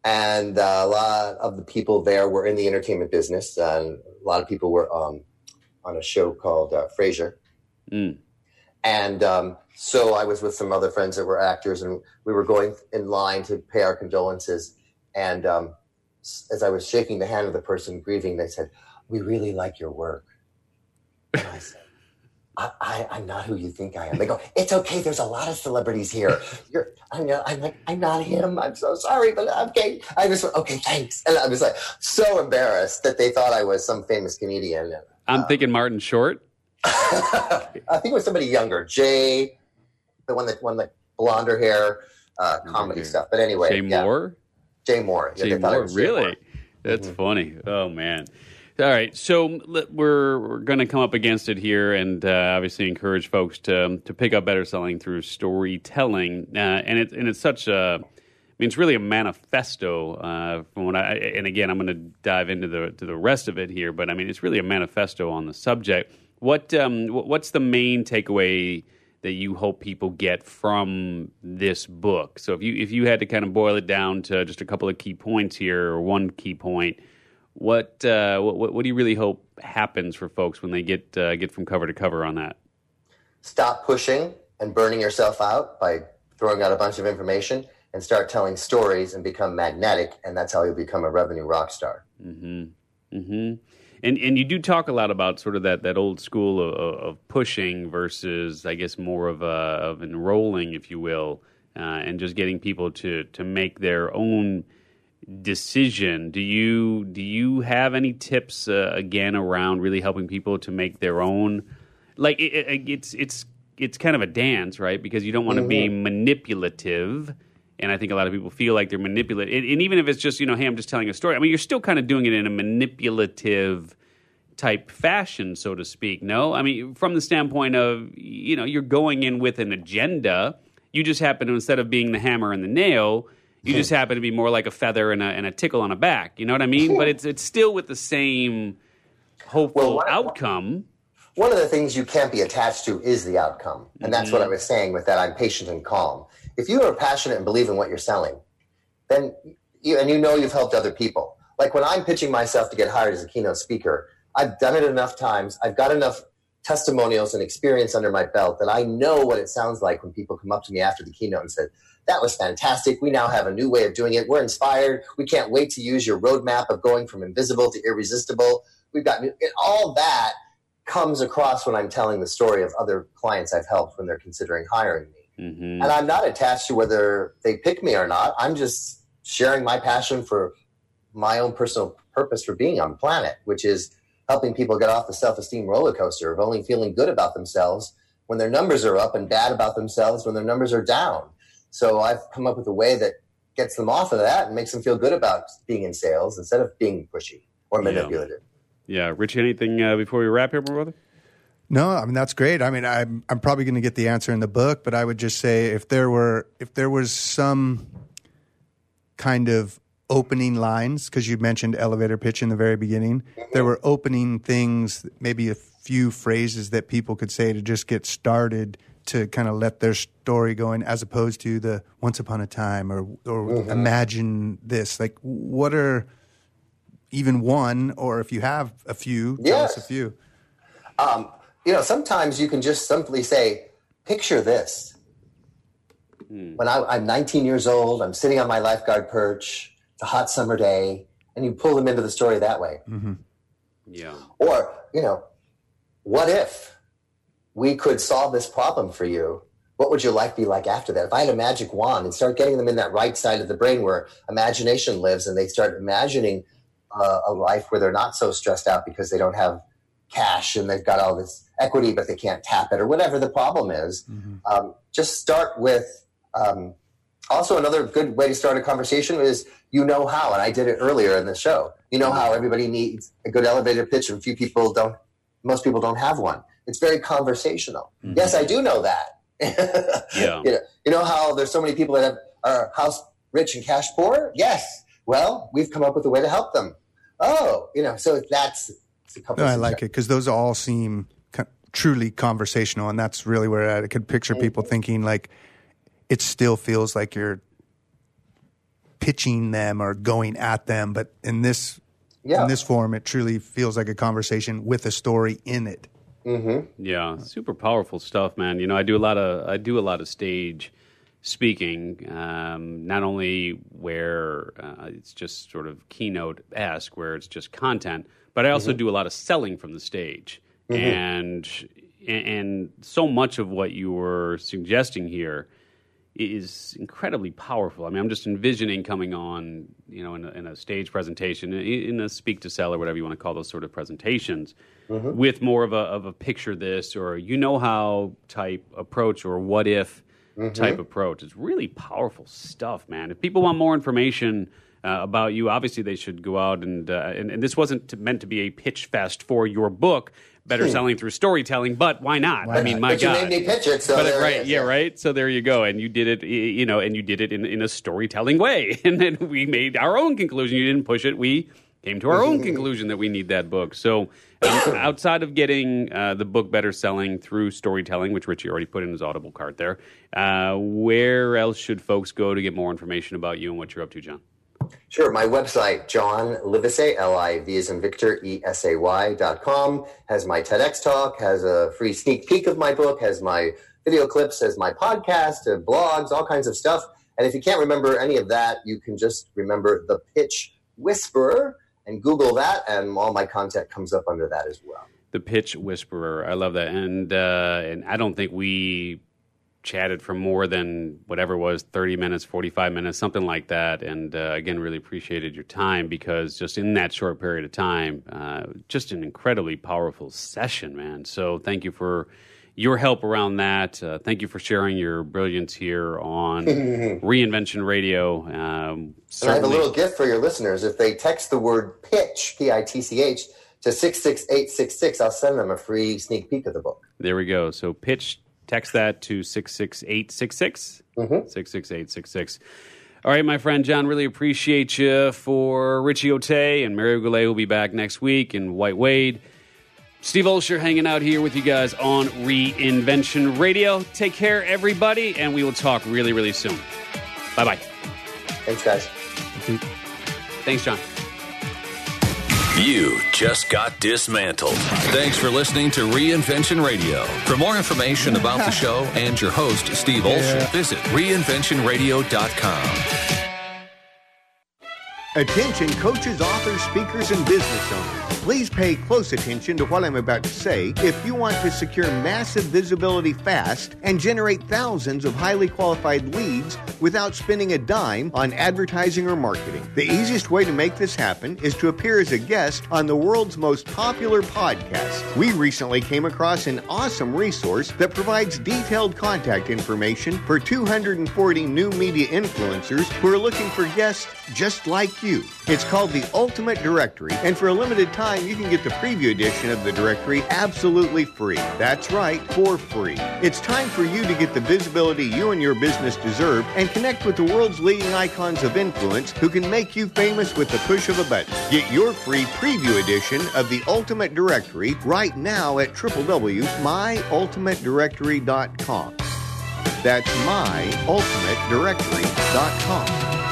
and uh, a lot of the people there were in the entertainment business, and a lot of people were um, on a show called uh, Frasier. Mm. And um, so I was with some other friends that were actors, and we were going in line to pay our condolences. And um, as I was shaking the hand of the person grieving, they said, "We really like your work." And I said, I, I, "I'm not who you think I am." They go, "It's okay. There's a lot of celebrities here. You're." I'm, not, I'm like, "I'm not him. I'm so sorry, but I'm okay." I just went, "Okay, thanks." And I was like so embarrassed that they thought I was some famous comedian. I'm thinking Martin Short. I think it was somebody younger, Jay, the one that won the blonder hair uh, comedy stuff. But anyway, Jay yeah. Mohr. Jay Mohr. Yeah, Jay Mohr, was Jay really? Mohr. That's Mm-hmm. funny. Oh man. All right, so we're we're going to come up against it here, and uh, obviously encourage folks to to pick up better selling through storytelling, uh, and it's and it's such a. I mean, it's really a manifesto. Uh, from what I and again, I'm going to dive into the to the rest of it here, but I mean, it's really a manifesto on the subject. What um, what's the main takeaway that you hope people get from this book? So if you if you had to kind of boil it down to just a couple of key points here, or one key point, what uh, what, what do you really hope happens for folks when they get uh, get from cover to cover on that? Stop pushing and burning yourself out by throwing out a bunch of information and start telling stories and become magnetic, and that's how you'll become a revenue rock star. Mm hmm. And and you do talk a lot about sort of that, that old school of, of pushing versus, I guess, more of a, of enrolling, if you will, uh, and just getting people to to make their own decision. Do you do you have any tips uh, again around really helping people to make their own? Like it, it, it's it's it's kind of a dance, right? Because you don't want to be manipulative. And I think a lot of people feel like they're manipulative. And, and even if it's just, you know, hey, I'm just telling a story. I mean, you're still kind of doing it in a manipulative type fashion, so to speak. No, I mean, from the standpoint of, you know, you're going in with an agenda. You just happen to, instead of being the hammer and the nail, you just hmm. happen to be more like a feather and a, and a tickle on a back. You know what I mean? But it's it's still with the same hopeful Well, outcome. one of the things you can't be attached to is the outcome. And that's what I mm-hmm. was saying with that I'm patient and calm. If you are passionate and believe in what you're selling, then you, and you know you've helped other people. Like when I'm pitching myself to get hired as a keynote speaker, I've done it enough times. I've got enough testimonials and experience under my belt that I know what it sounds like when people come up to me after the keynote and said, that was fantastic. We now have a new way of doing it. We're inspired. We can't wait to use your roadmap of going from invisible to irresistible. We've got new, all that comes across when I'm telling the story of other clients I've helped when they're considering hiring me. Mm-hmm. And I'm not attached to whether they pick me or not. I'm just sharing my passion for my own personal purpose for being on the planet, which is helping people get off the self esteem roller coaster of only feeling good about themselves when their numbers are up and bad about themselves when their numbers are down. So I've come up with a way that gets them off of that and makes them feel good about being in sales instead of being pushy or manipulative. Yeah, yeah. Rich, anything uh, before we wrap here, my brother? No, I mean that's great. I mean, I'm I'm probably going to get the answer in the book, but I would just say if there were if there was some kind of opening lines because you mentioned elevator pitch in the very beginning. There were opening things, maybe a few phrases that people could say to just get started to kind of let their story go in, as opposed to the once upon a time or or mm-hmm. imagine this. Like, what are even one, or if you have a few, tell yes. us a few. Um, you know, sometimes you can just simply say, "Picture this." Hmm. When I, I'm 19 years old, I'm sitting on my lifeguard perch it's a hot summer day, and you pull them into the story that way. Mm-hmm. Yeah. Or, you know, what if we could solve this problem for you? What would your life be like after that? If I had a magic wand and start getting them in that right side of the brain where imagination lives and they start imagining uh, a life where they're not so stressed out because they don't have cash and they've got all this equity, but they can't tap it or whatever the problem is. Mm-hmm. Um, just start with um, also another good way to start a conversation is you know how, and I did it earlier in the show. You know how everybody needs a good elevator pitch, and few people don't. Most people don't have one. It's very conversational. Mm-hmm. Yes, I do know that. yeah. You know, you know how there's so many people that have, are house rich and cash poor. Yes. Well, we've come up with a way to help them. Oh, you know, so that's. No, I like it because those all seem truly conversational, and that's really where I could picture people thinking like, it still feels like you're pitching them or going at them, but in this yeah. in this form, it truly feels like a conversation with a story in it. Mm-hmm. Yeah, super powerful stuff, man. You know, I do a lot of I do a lot of stage speaking, um, not only where uh, it's just sort of keynote esque, where it's just content, but I also mm-hmm. do a lot of selling from the stage, mm-hmm. and and so much of what you were suggesting here is incredibly powerful. I mean, I'm just envisioning coming on, you know, in a, in a stage presentation, in a speak to sell or whatever you want to call those sort of presentations, mm-hmm. with more of a of a picture this or you know how type approach or what if mm-hmm. type approach. It's really powerful stuff, man. If people want more information. Uh, about you, obviously they should go out and, uh, and and this wasn't to, meant to be a pitch fest for your book better hmm. selling through storytelling. But why not? Why I mean, not? my but God, you made me pitch it, so but, right, yeah, right. So there you go, and you did it, you know, and you did it in, in a storytelling way, and then we made our own conclusion. You didn't push it; we came to our own conclusion that we need that book. So, um, outside of getting uh, the book better selling through storytelling, which Richie already put in his Audible cart there, uh, where else should folks go to get more information about you and what you're up to, John? Sure. My website, John Livesay, L-I-V as in Victor, E-S-A-Y dot com, has my TEDx talk, has a free sneak peek of my book, has my video clips, has my podcast, uh, blogs, all kinds of stuff. And if you can't remember any of that, you can just remember the pitch whisperer and Google that, and all my content comes up under that as well. The pitch whisperer. I love that. And, uh, and I don't think we chatted for more than whatever was 30 minutes 45 minutes something like that. And uh, again really appreciated your time because just in that short period of time uh, just an incredibly powerful session man. So thank you for your help around that. Uh, thank you for sharing your brilliance here on reinvention radio. Um, i have a little gift for your listeners. If they text the word pitch p-i-t-c-h to 66866 i'll send them a free sneak peek of the book. There we go. So pitch Text that to 66866. Mm-hmm. 66866. All right, my friend John, really appreciate you for Richie Ote and Mario Goulet will be back next week and White Wade. Steve Olsher hanging out here with you guys on Reinvention Radio. Take care, everybody, and we will talk really, really soon. Bye bye. Thanks, guys. Thanks, John. You just got dismantled. Thanks for listening to Reinvention Radio. For more information about the show and your host, Steve Olsher, visit reinventionradio.com. Attention coaches, authors, speakers, and business owners. Please pay close attention to what I'm about to say if you want to secure massive visibility fast and generate thousands of highly qualified leads without spending a dime on advertising or marketing. The easiest way to make this happen is to appear as a guest on the world's most popular podcast. We recently came across an awesome resource that provides detailed contact information for 240 new media influencers who are looking for guests just like It's called the Ultimate Directory, and for a limited time, you can get the preview edition of the directory absolutely free. That's right, for free. It's time for you to get the visibility you and your business deserve and connect with the world's leading icons of influence who can make you famous with the push of a button. Get your free preview edition of the Ultimate Directory right now at www.myultimatedirectory.com. That's myultimatedirectory.com.